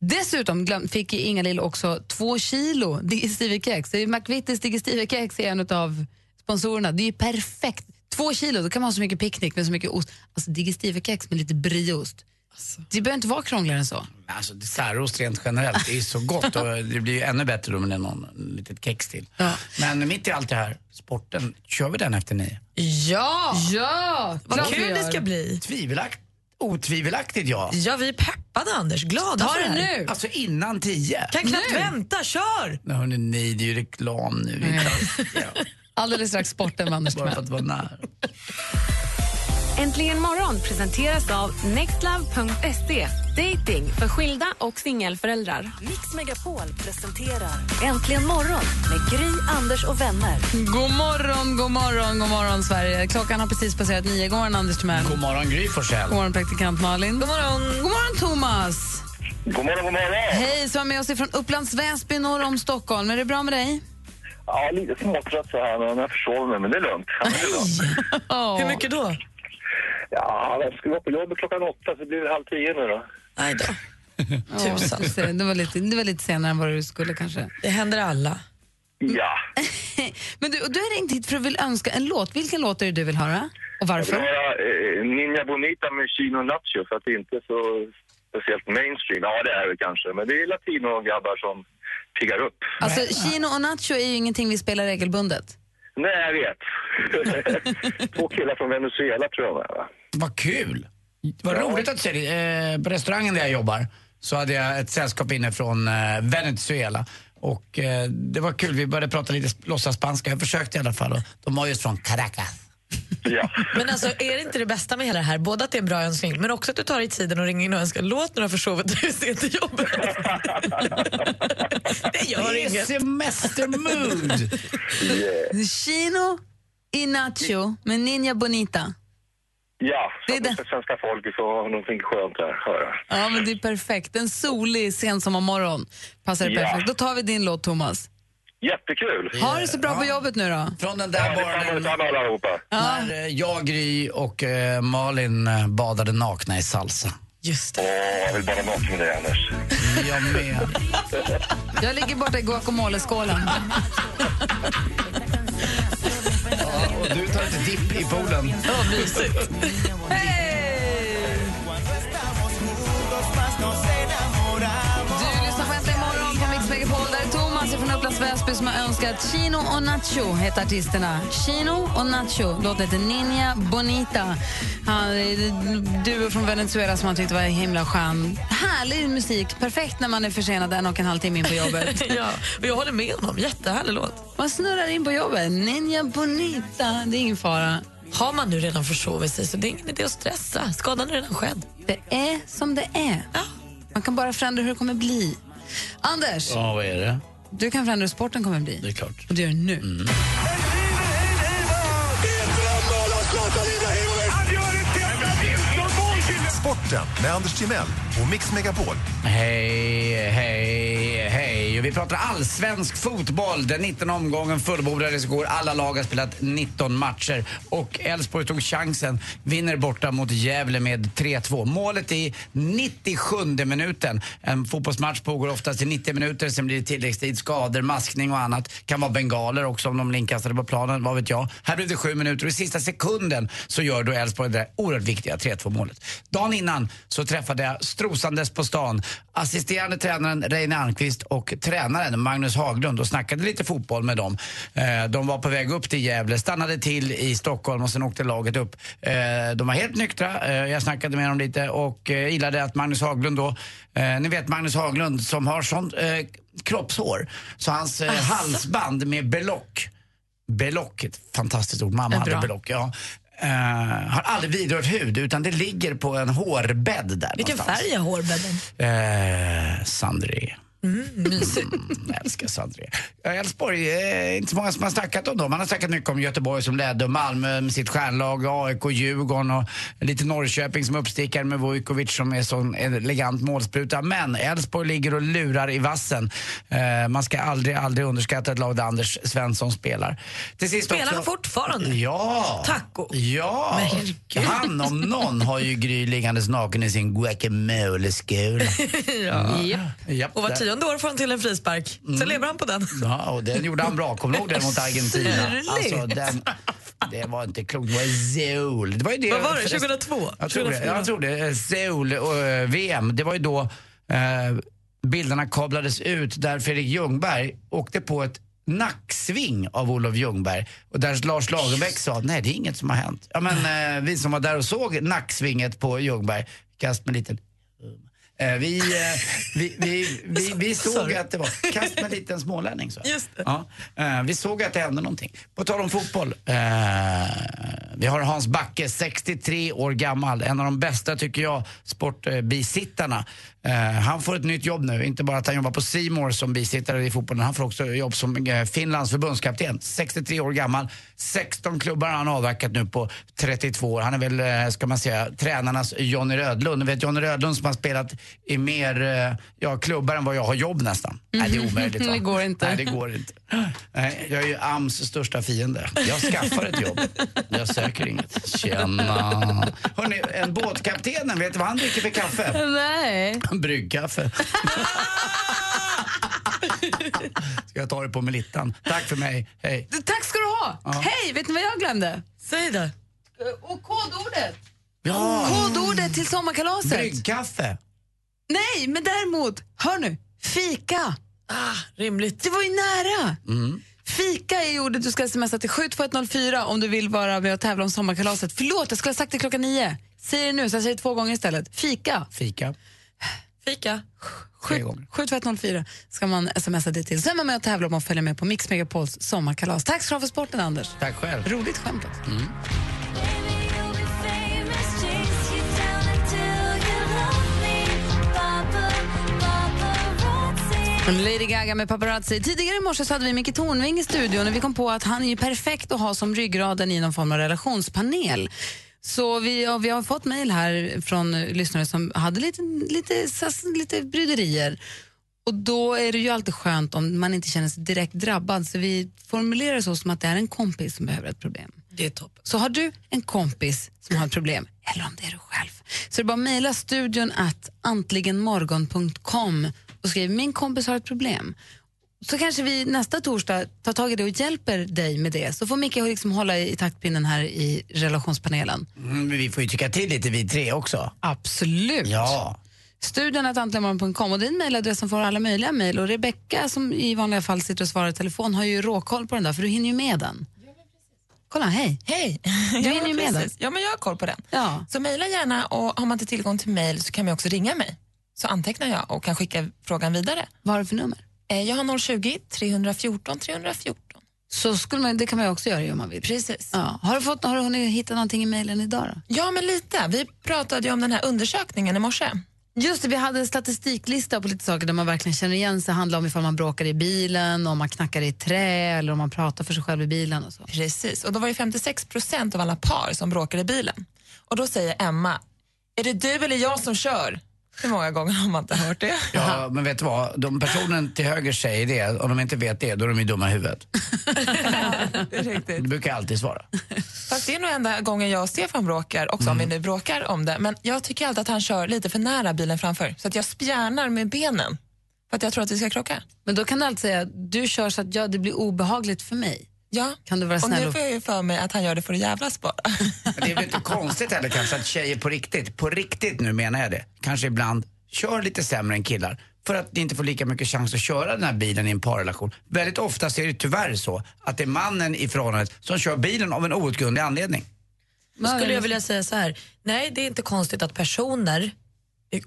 Speaker 3: Dessutom glöm, fick Inga Lill också två kilo digestive-kex. Det är McVittys digestive-kex är en av sponsorerna. Det är ju perfekt. Två kilo, då kan man ha så mycket picknick med så mycket ost. Alltså digestive-kex med lite brieost. Det behöver inte vara krångligare än så.
Speaker 4: Alltså dessertost rent generellt, det är så gott och det blir ju ännu bättre då med någon litet kex till. Men mitt i allt det här, sporten, kör vi den efter nio?
Speaker 6: Ja!
Speaker 3: Ja!
Speaker 6: Vad kul det ska bli.
Speaker 4: Tvivelakt, otvivelaktigt ja.
Speaker 6: Ja, vi är peppade Anders. Glada
Speaker 3: Ta
Speaker 6: för
Speaker 3: det
Speaker 6: det här.
Speaker 3: nu!
Speaker 4: Alltså innan tio.
Speaker 6: Kan knappt
Speaker 3: Nu.
Speaker 6: vänta, kör!
Speaker 4: Nej, hörni, nej, det är ju reklam nu. Tar-
Speaker 3: Alldeles strax sporten med Anders
Speaker 4: Bara för
Speaker 3: Timell.
Speaker 4: att vara nära.
Speaker 10: Äntligen morgon presenteras av nextlove.se. Dating för skilda och singelföräldrar.
Speaker 2: Mix Megapol presenterar Äntligen morgon med Gry, Anders och vänner.
Speaker 3: God morgon, god morgon, god morgon Sverige. Klockan har precis passerat nio. God morgon Anders Timell.
Speaker 4: God morgon Gry Forssell.
Speaker 3: God morgon praktikant Malin. God morgon. God morgon Thomas.
Speaker 15: God morgon, god morgon.
Speaker 3: Hej, som är med oss ifrån Upplands Väsby norr om Stockholm. Är det bra med dig?
Speaker 15: Ja, lite småtrött så här, men jag försover mig, men det är lugnt. Det är lugnt.
Speaker 6: Hur mycket då?
Speaker 15: Ja, jag ska gå på jobbet klockan åtta, så det blir halv tio nu då.
Speaker 6: Nej då.
Speaker 3: Tusan. Det var, lite, det var lite senare än vad du skulle kanske.
Speaker 6: Det händer alla.
Speaker 15: Ja.
Speaker 3: Men du, du har ringt hit för att vill önska en låt. Vilken låt är det du vill höra? Och
Speaker 15: Jag vill
Speaker 3: varför?
Speaker 15: höra eh, Ninja Bonita med Chino Nacho, för att det inte är så speciellt mainstream. Ja, det är det kanske. Men det är latino-grabbar som piggar upp.
Speaker 3: Alltså, Chino och Nacho är ju ingenting vi spelar regelbundet.
Speaker 15: Nej, jag vet. Två killar från Venezuela tror jag var, va?
Speaker 4: Vad kul! Vad roligt att se det. Eh, på restaurangen där jag jobbar så hade jag ett sällskap inne från eh, Venezuela. Och eh, det var kul, vi började prata lite sp- låtsasspanska. Jag försökte i alla fall. De var just från Caracas.
Speaker 6: Men alltså, är det inte det bästa med hela det här? Både att det är en bra önskning, men också att du tar dig tiden och ringer in och önskar låt när du har försovit dig sent till jobbet. det gör
Speaker 4: Det är
Speaker 6: inget.
Speaker 4: semestermood!
Speaker 3: Chino y Nacho med Ninja Bonita.
Speaker 15: Ja, så det att svenska folket får ha någonting skönt att höra.
Speaker 3: Ja, men det är perfekt. En solig sensommarmorgon passar det
Speaker 15: Ja.
Speaker 3: perfekt. Då tar vi din låt, Thomas.
Speaker 15: Jättekul!
Speaker 3: Ha det så bra på jobbet nu då.
Speaker 4: Från den där morgonen
Speaker 15: allihopa.
Speaker 4: när eh, jag, Gry och eh, Malin eh, badade nakna i salsa.
Speaker 6: Just
Speaker 15: Åh, jag vill bara naken med dig, Anders.
Speaker 4: Jag med.
Speaker 3: Jag ligger borta i guacamole-skålen.
Speaker 4: Och du tar lite dipp i poolen.
Speaker 6: Ja, mysigt.
Speaker 3: Du Thomas från Upplands Väsby som har önskat Chino och Nacho, heter artisterna. Chino och Nacho. Låten heter Ninja Bonita. Han är duo från Venezuela som han tyckte var himla skön. Härlig musik. Perfekt när man är försenad en och en halv timme in på jobbet.
Speaker 6: ja, och jag håller med honom. Jättehärlig låt.
Speaker 3: Man snurrar in på jobbet. Ninja Bonita. Det är ingen fara.
Speaker 6: Har man nu redan försovit sig så det är ingen idé att stressa. Skadan är redan skedd.
Speaker 3: Det är som det är. Man kan bara förändra hur det kommer bli. Anders,
Speaker 4: Ja, vad är det?
Speaker 3: Du kan förändra hur sporten kommer bli.
Speaker 4: Det är klart.
Speaker 3: Och det gör du nu.
Speaker 4: Mm.
Speaker 9: Sporten med Anders Timell och Mix Megapol.
Speaker 4: Hej, hej, hej. Vi pratar allsvensk fotboll. Den 19 omgången fullbordades igår. Alla lag har spelat 19 matcher. Och Elfsborg tog chansen. Vinner borta mot Gävle med 3-2. Målet i 97 minuten. En fotbollsmatch pågår oftast i 90 minuter. Sen blir det tilläggstid, skador, maskning och annat. Kan vara bengaler också om de blir inkastade på planen. Vad vet jag. Här blev det sju minuter och i sista sekunden så gör då Elfsborg det där oerhört viktiga 3-2 målet. Dagen innan så träffade jag strosandes på stan assisterande tränaren Reine Almqvist och tränaren Magnus Haglund och snackade lite fotboll med dem. Eh, De var på väg upp till Gävle, stannade till i Stockholm och sen åkte laget upp. Eh, De var helt nyktra, Eh, jag snackade med dem lite och gillade att Magnus Haglund då, ni vet Magnus Haglund som har sånt kroppshår så hans eh, halsband med belock Belock, ett fantastiskt ord. Mamma hade belock. Ja. Eh, har aldrig vidrört hud utan det ligger på en hårbädd där
Speaker 6: Vilken
Speaker 4: någonstans.
Speaker 6: färg är hårbädden?
Speaker 4: Eh, Sandré.
Speaker 6: Mm, mysigt.
Speaker 4: Jag älskar Sandré. Ja, Elfsborg, eh, inte så många som har snackat om dem. Man har snackat mycket om Göteborg som ledde och Malmö med sitt stjärnlag, AIK, Djurgården och lite Norrköping som uppstickare med Vujkovic som är sån elegant målspruta. Men Elfsborg ligger och lurar i vassen. Eh, man ska aldrig, aldrig underskatta ett lag där Anders Svensson spelar. Till sist
Speaker 6: Spelar
Speaker 4: också,
Speaker 6: han fortfarande?
Speaker 4: Ja!
Speaker 6: Taco.
Speaker 4: Ja! Han om någon har ju Gry liggandes naken i sin guacamole-skål.
Speaker 6: ja.
Speaker 4: Japp,
Speaker 6: Och var
Speaker 4: där.
Speaker 6: Tionde år får han till en frispark. Sen lever han på den.
Speaker 4: Ja, och den gjorde han bra. Kommer du ihåg den mot Argentina? Alltså, den, det var inte klokt. Det var Seoul. Det var ju det,
Speaker 6: Vad var det?
Speaker 4: förresten-
Speaker 6: 2002?
Speaker 4: Jag tror det.
Speaker 6: 2004?
Speaker 4: Jag tror det. Eh, Seoul och eh, VM. Det var ju då eh, bilderna kablades ut där Fredrik Ljungberg åkte på ett nacksving av Olof Ljungberg. Och där Lars Lagerbäck sa, nej det är inget som har hänt. Ja men eh, vi som var där och såg nacksvinget på Ljungberg, kast med liten vi, eh, vi, vi, vi, vi såg
Speaker 6: Sorry.
Speaker 4: att det var kast med en liten smålänning. Så.
Speaker 6: Just.
Speaker 4: Ja, eh, vi såg att det hände någonting. På tal om fotboll. Eh, vi har Hans Backe, 63 år gammal. En av de bästa, tycker jag, sportbisittarna. Eh, han får ett nytt jobb nu. Inte bara att han jobbar på Simor som bisittare i fotbollen. Han får också jobb som eh, Finlands förbundskapten. 63 år gammal. 16 klubbar har han avverkat nu på 32 år. Han är väl, eh, ska man säga, tränarnas Johnny Rödlund. Du vet Johnny Rödlund som har spelat i mer ja, klubbar än vad jag har jobb nästan. Nej, det är omöjligt. Va?
Speaker 3: Det går inte.
Speaker 4: Nej, det går inte. Nej, jag är ju AMS största fiende. Jag skaffar ett jobb. Jag söker inget. Tjena. Hörrni, en båtkaptenen, vet du vad han dricker för kaffe?
Speaker 3: Nej.
Speaker 4: Bryggkaffe. Ska jag ta det på Melittan. Tack för mig. Hej.
Speaker 3: Tack ska du ha.
Speaker 4: Ja.
Speaker 3: Hej, vet ni vad jag glömde?
Speaker 6: Säg det.
Speaker 3: Och kodordet.
Speaker 4: Ja.
Speaker 3: Kodordet till sommarkalaset.
Speaker 4: Bryggkaffe.
Speaker 3: Nej, men däremot, hör nu, fika.
Speaker 6: Ah, rimligt.
Speaker 3: Det var ju nära.
Speaker 4: Mm.
Speaker 3: Fika är ordet du ska smsa till 72104 om du vill vara med och tävla om sommarkalaset. Förlåt, jag skulle ha sagt det klockan nio. Säg det nu, så jag säger det två gånger istället. Fika.
Speaker 4: Fika.
Speaker 6: Fika.
Speaker 4: Tre gånger.
Speaker 3: 72104 ska man smsa det till. Så är man med och tävlar om att följa med på Mix Megapols sommarkalas. Tack så för sporten, Anders.
Speaker 4: Tack själv.
Speaker 3: Roligt skämt också.
Speaker 4: Mm.
Speaker 3: Lady Gaga med paparazzi. Tidigare i morse så hade vi Micke Tornving i studion och vi kom på att han är perfekt att ha som ryggraden i någon form av relationspanel. Så vi, vi har fått mejl här från lyssnare som hade lite, lite, lite bryderier. Och då är det ju alltid skönt om man inte känner sig direkt drabbad. Så vi formulerar det så som att det är en kompis som behöver ett problem.
Speaker 6: Det är topp.
Speaker 3: Så har du en kompis som har ett problem, eller om det är du själv, så är det bara att mejla studion att antligenmorgon.com och skriv min kompis har ett problem. Så kanske vi nästa torsdag tar tag i det och hjälper dig med det. Så får Micke liksom hålla i taktpinnen här i relationspanelen.
Speaker 4: Mm, men vi får ju tycka till lite vi tre också.
Speaker 3: Absolut.
Speaker 4: Ja.
Speaker 3: Studion att antligenmorgon.com och din mejladress som får alla möjliga mejl. Och Rebecka som i vanliga fall sitter och svarar i telefon har ju råkoll på den där för du hinner ju med den. Kolla, hej.
Speaker 18: Hej!
Speaker 3: Du
Speaker 18: Ja,
Speaker 3: hinner ju med
Speaker 18: precis. Ja, men jag har koll på den.
Speaker 3: Ja.
Speaker 18: Så mejla gärna och har man inte tillgång till mejl så kan man också ringa mig. Så antecknar jag och kan skicka frågan vidare.
Speaker 3: Vad har du för nummer?
Speaker 18: Eh, Jag har 020 314 314.
Speaker 3: Så skulle man, det kan man ju också göra ju om man vill.
Speaker 18: Precis.
Speaker 3: Ja. Har, du fått, har du hunnit hitta någonting i mejlen idag då?
Speaker 18: Ja, men lite. Vi pratade ju om den här undersökningen i morse.
Speaker 3: Just det, vi hade en statistiklista på lite saker där man verkligen känner igen sig. Det handlar om ifall man bråkar i bilen, om man knackar i trä eller om man pratar för sig själv i bilen och så.
Speaker 18: Precis, och då var det 56 procent av alla par som bråkar i bilen. Och då säger Emma, är det du eller jag som kör? Hur många gånger har man inte hört det?
Speaker 4: Ja, men vet du vad? De personen till höger säger det, om de inte vet det, då är de ju dumma i huvudet. Det brukar jag alltid svara.
Speaker 18: Fast det är nog enda gången jag och Stefan bråkar, också om vi nu bråkar om det. Men jag tycker alltid att han kör lite för nära bilen framför. Så att jag spjärnar med benen. För att jag tror att vi ska krocka.
Speaker 3: Men då kan du alltid säga, du kör så att jag, det blir obehagligt för mig.
Speaker 18: Ja,
Speaker 3: Kan du vara
Speaker 18: och
Speaker 3: snäll
Speaker 18: nu
Speaker 3: och...
Speaker 18: får jag ju för mig att han gör det för att jävlas bara.
Speaker 4: Men det är väl inte konstigt heller kanske att tjejer på riktigt, på riktigt nu menar jag det, kanske ibland kör lite sämre än killar. För att ni inte får lika mycket chans att köra den här bilen i en parrelation. Väldigt ofta är det tyvärr så att det är mannen i förhållandet som kör bilen av en outgrundlig anledning.
Speaker 6: Då skulle jag vilja säga så här. Nej, det är inte konstigt att personer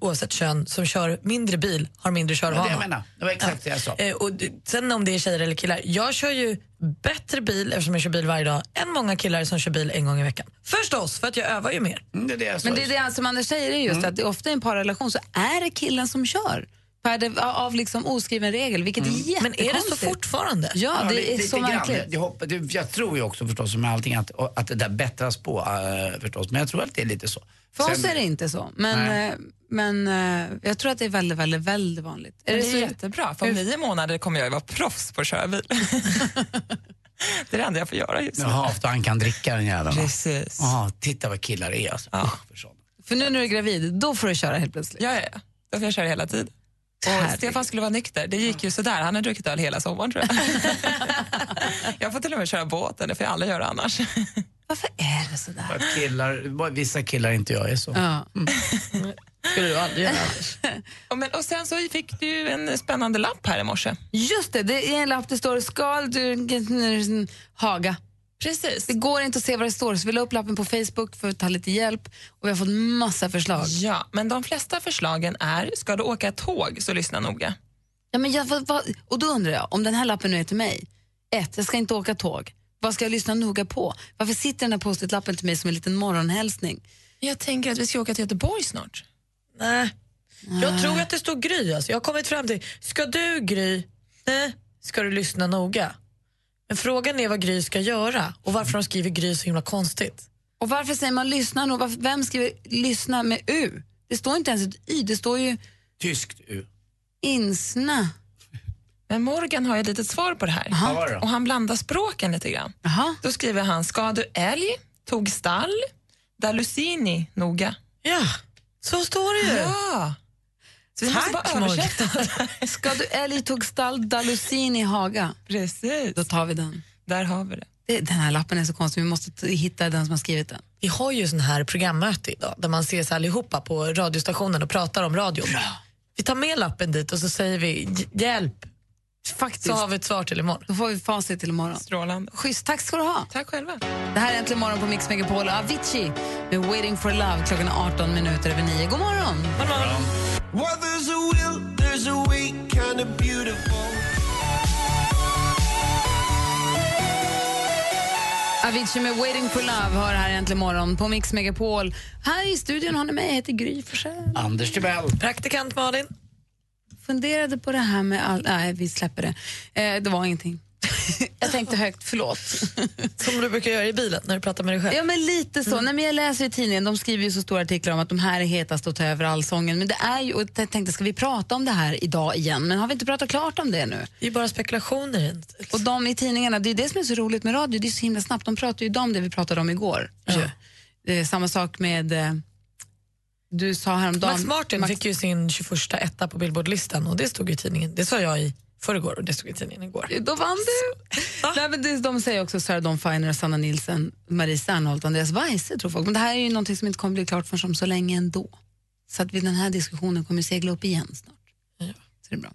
Speaker 6: oavsett kön som kör mindre bil har mindre
Speaker 4: Det
Speaker 6: körvana.
Speaker 4: det jag menar. Det var exakt det jag sa.
Speaker 6: Eh, och sen om det är tjejer eller killar. Jag kör ju bättre bil eftersom jag kör bil varje dag än många killar som kör bil en gång i veckan. Förstås, för att jag övar ju mer.
Speaker 4: det är det jag
Speaker 3: Men det är det som Anders säger är just att det ofta i en parrelation så är det killen som kör. Per det, av liksom oskriven regel, vilket är jättekonstigt.
Speaker 6: Men är det så fortfarande?
Speaker 3: Ja, det
Speaker 4: li-
Speaker 3: är
Speaker 4: lite
Speaker 3: så märkligt.
Speaker 4: Jag, det, jag tror ju också förstås med allting att, att det där bättras på uh, förstås. Men jag tror att det är lite så.
Speaker 3: För oss
Speaker 4: Sen-
Speaker 3: är det inte så, men, eh, men eh, jag tror att det är väldigt, väldigt, väldigt vanligt.
Speaker 18: Men det är
Speaker 3: så-
Speaker 18: jättebra, för om nio månader kommer jag ju vara proffs på att köra bil. det är det enda jag får göra just nu.
Speaker 4: Jaha, för han kan dricka den jäveln.
Speaker 18: Precis.
Speaker 4: Titta vad killar är alltså.
Speaker 3: För nu när du är gravid, då får du köra helt plötsligt.
Speaker 18: Ja, ja, ja. Då får jag köra hela tiden. Och Stefan skulle vara nykter. Det gick ju sådär. Han har druckit öl hela sommaren tror jag. jag får till och med köra båten, det får jag aldrig göra annars.
Speaker 3: Varför är det?
Speaker 4: För att killar, vissa killar inte jag är så.
Speaker 3: Ja.
Speaker 6: skulle du aldrig göra
Speaker 18: och, men, och sen så fick du en spännande lapp här i morse.
Speaker 3: Just det, det är en lapp det står Skal du Haga.
Speaker 18: Precis.
Speaker 3: Det går inte att se vad det står så vi la upp lappen på Facebook för att ta lite hjälp och vi har fått massa förslag.
Speaker 18: Ja, men de flesta förslagen är, ska du åka tåg så lyssna noga.
Speaker 3: Ja, men jag, vad, vad, och då undrar jag, om den här lappen nu är till mig. Ett, jag ska inte åka tåg. Vad ska jag lyssna noga på? Varför sitter den här post-it-lappen till mig som en liten morgonhälsning?
Speaker 18: Jag tänker att vi ska åka till Göteborg snart.
Speaker 6: Nej. Jag tror att det står Gry. Alltså. Jag har kommit fram till, ska du Gry? Nej. Ska du lyssna noga? Men frågan är vad Gry ska göra och varför de skriver Gry så himla konstigt.
Speaker 3: Och varför säger man lyssna nog? Varför- Vem skriver lyssna med U? Det står inte ens ett Y, det står ju
Speaker 4: Tyskt U.
Speaker 3: insna.
Speaker 18: Men Morgan har ju ett litet svar på det här.
Speaker 4: Då?
Speaker 18: Och han blandar språken lite grann. Då skriver han, ska du älg, tog stall, dalusini noga.
Speaker 6: Ja, så står det ju.
Speaker 18: Ja. Så vi måste
Speaker 3: Tack,
Speaker 18: bara översätta.
Speaker 3: Ska du älg tog stall Dalusin i Haga?
Speaker 18: Precis.
Speaker 3: Då tar vi den.
Speaker 18: Där har vi det.
Speaker 3: Den här lappen är så konstig, vi måste hitta den som har skrivit den.
Speaker 6: Vi har ju sån här programmöte idag där man ses allihopa på radiostationen och pratar om radio. Vi tar med lappen dit och så säger vi "J- hjälp.
Speaker 3: Faktiskt.
Speaker 6: Så har vi ett svar till imorgon.
Speaker 3: Då får vi facit till imorgon.
Speaker 18: Strålande.
Speaker 3: Schysst, tack ska du ha.
Speaker 18: Tack själva.
Speaker 3: Det här är Äntligen morgon på Mix Megapol och Avicii med Waiting for love. Klockan är 18 minuter över 9. God morgon!
Speaker 6: God morgon.
Speaker 3: Avicii med Waiting for love hör här äntligen morgon på Mix Megapol. Här i studion har ni mig, jag heter Gry Forssell.
Speaker 4: Anders Timell.
Speaker 6: Praktikant Malin.
Speaker 3: Funderade på det här med all... Nej, vi släpper det. Eh, det var ingenting. jag tänkte högt, förlåt.
Speaker 6: Som du brukar göra i bilen när du pratar med dig själv.
Speaker 3: Ja, men lite så. Nej, men jag läser i tidningen, de skriver ju så stora artiklar om att de här är hetast och tar över allsången. Men det är ju, och jag tänkte, ska vi prata om det här idag igen? Men har vi inte pratat klart om det nu?
Speaker 6: Det är bara spekulationer.
Speaker 3: Och de i tidningarna, det är det som är så roligt med radio, det är så himla snabbt. De pratar ju idag om det vi pratade om igår. Det är samma sak med, eh, du sa häromdagen...
Speaker 6: Max Martin
Speaker 3: Max-
Speaker 6: fick ju sin 21 etta på Billboardlistan och det stod i tidningen. Det sa jag i förrgår och det stod i tidningen igår.
Speaker 3: Då vann du! Nej, men det, de säger också Sarah Dawn Finer, Sanna Nielsen, Marie Serneholt och Andreas Weise tror folk. Men det här är ju någonting som inte kommer bli klart förrän om så länge ändå. Så att vi, den här diskussionen kommer segla upp igen snart. Så det är bra.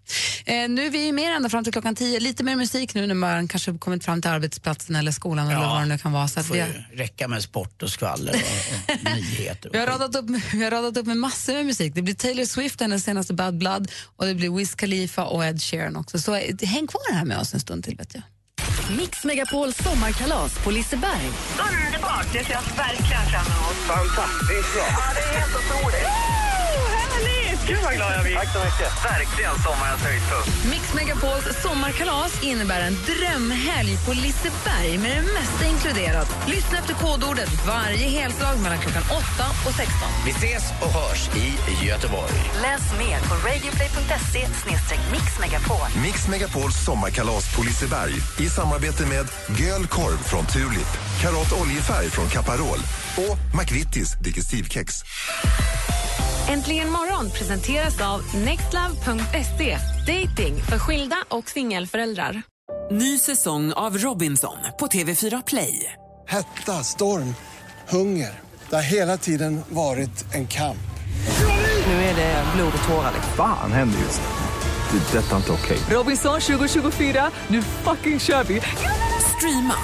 Speaker 3: Eh, nu är vi ju med ända fram till klockan tio. Lite mer musik nu när man kanske kommit fram till arbetsplatsen eller skolan eller vad det nu kan vara. Så att
Speaker 4: får
Speaker 3: vi, har,
Speaker 4: räcka med sport och skvaller och, och nyheter.
Speaker 3: vi, har radat upp, vi har radat upp med massor med musik. Det blir Taylor Swift, hennes senaste Bad Blood och det blir Wiz Khalifa och Ed Sheeran också. Så eh, häng kvar här med oss en stund till. Vet jag.
Speaker 2: Mix Megapols sommarkalas på Liseberg.
Speaker 1: Underbart! Det ser jag verkligen fram emot. Fantastiskt bra. Ja, det är helt otroligt. Gud vad glad jag blir. Tack så mycket. Verkligen sommarens höjdpunkt.
Speaker 3: Mix Megapols sommarkalas innebär en drömhelg på Liseberg med det mesta inkluderat. Lyssna efter kodordet varje helslag mellan klockan 8 och 16.
Speaker 4: Vi ses och hörs i Göteborg.
Speaker 2: Läs mer på radioplay.se mixmegapol.
Speaker 9: Mix Megapols sommarkalas på Liseberg i samarbete med Göl korv från Tulip, Karat oljefärg från Caparol och McVittys Digestivkex.
Speaker 10: Äntligen morgon presenteras av nextlove.se. Dating för skilda och singelföräldrar.
Speaker 19: Ny säsong av Robinson på TV4 Play.
Speaker 20: Hetta, storm, hunger. Det har hela tiden varit en kamp.
Speaker 19: Nu är det blod och tårar. liksom.
Speaker 21: Fan händer just nu. Det. är Detta är inte okej.
Speaker 19: Robinson 2024, nu fucking kör vi! Streama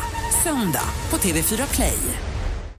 Speaker 19: söndag på TV4 Play.